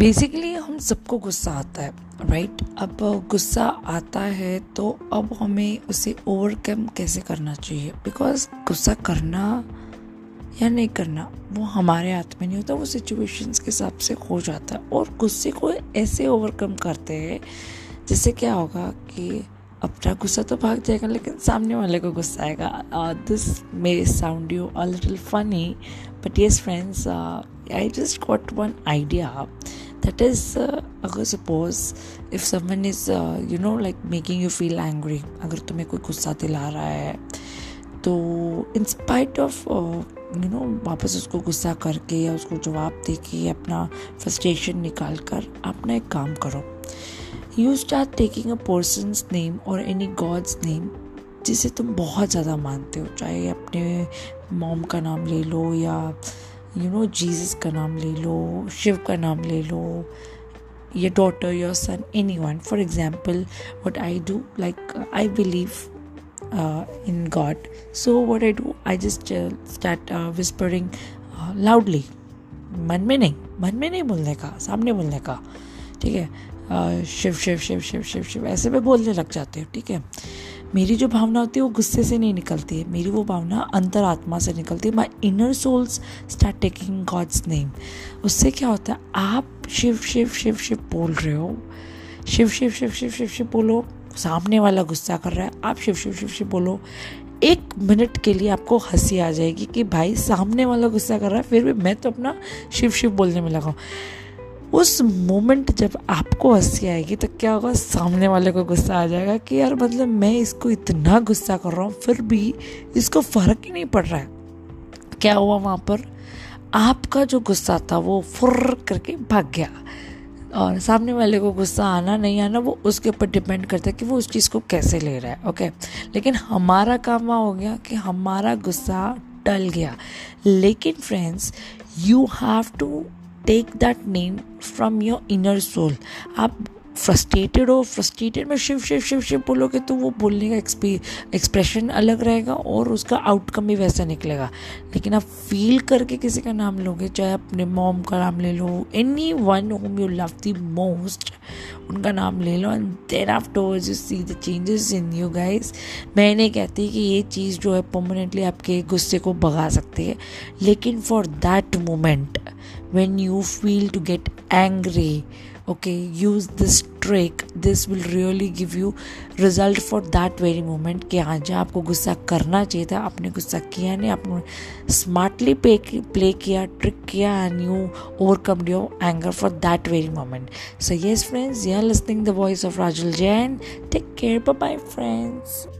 Basically हम सबको गुस्सा आता है राइट अब गुस्सा आता है तो अब हमें उसे ओवरकम कैसे करना चाहिए? बिकॉज़ गुस्सा करना या नहीं करना, वो हमारे हाथ में नहीं होता, वो सिचुएशंस के हिसाब से हो जाता है। और गुस्से को ऐसे ओवरकम करते हैं, जिससे क्या होगा कि अपना गुस्सा तो भाग जाएगा, लेकिन सामने वाले को गुस्सा आएगा। This may sound you a little funny but yes friends I just got one idea that is uh, अगर suppose if someone is you know like making you feel angry अगर तुम्हें कोई गुस्सा दिला रहा है तो in spite of you know वापस उसको गुस्सा करके या उसको जवाब दे के अपना फ्रस्ट्रेशन निकाल कर अपना एक काम करो। You start taking a person's name और एनी गॉड्स नेम जिसे तुम बहुत ज़्यादा मानते हो चाहे अपने मॉम का नाम ले लो या यू नो जीसस का नाम ले लो, शिव का नाम ले लो your daughter your son any one for example what I do like I believe in God so what I do I just start whispering loudly मन में नहीं, मन में नहीं बोलने का, सामने बोलने का। ठीक है? Uh, शिव शिव शिव शिव शिव शिव, ऐसे में बोलने लग जाते हो, ठीक है? मेरी जो भावना होती है, वो गुस्से से नहीं निकलती है। मेरी वो भावना अंतर आत्मा से निकलती है। My inner souls start taking god's name उससे क्या होता है? आप शिव शिव शिव शिव बोल रहे हो। शिव शिव शिव शिव शिव शिव बोलो। सामने वाला गुस्सा कर रहा है। आप शिव शिव शिव शिव बोलो। एक मिनट के लिए आपको हँसी आ जाएगी कि भाई सामने वाला गुस्सा कर रहा है, फिर भी मैं तो अपना शिव शिव बोलने में लगा उस मोमेंट जब आपको हँसी आएगी तो क्या होगा? सामने वाले को गुस्सा आ जाएगा कि यार मतलब मैं इसको इतना गुस्सा कर रहा हूँ, फिर भी इसको फ़र्क ही नहीं पड़ रहा है। क्या हुआ वहाँ पर? आपका जो गुस्सा था, वो फुर करके भाग गया। और सामने वाले को गुस्सा आना, नहीं आना, वो उसके ऊपर डिपेंड करता है कि वो उस चीज़ को कैसे ले रहा है ओके लेकिन हमारा काम वहाँ हो गया कि हमारा गुस्सा टल गया। लेकिन friends you have to take that name from your inner soul. आप फ्रस्ट्रेटेड हो फ्रस्ट्रेटेड में शिव शिव शिव शिव बोलोगे तो वो बोलने का एक्सप्रेशन अलग रहेगा और उसका आउटकम भी वैसा निकलेगा। लेकिन आप फील करके किसी का नाम लोगे, चाहे अपने मॉम का नाम ले लो any one whom you love the most उनका नाम ले लो and then afterwards you see the changes in you guys मैं नहीं कहती कि ये चीज़ जो है परमानेंटली आपके गुस्से को भगा सकती है। लेकिन for that moment when you feel to get angry, okay, use this trick. This will really give you result for that very moment कि हाँ जहाँ आपको गुस्सा करना चाहिए था, आपने गुस्सा किया नहीं, आपने स्मार्टली पे प्ले किया ट्रिक किया and you overcome your anger for that very moment so yes friends you are listening the voice of Rajul Jain take care bye friends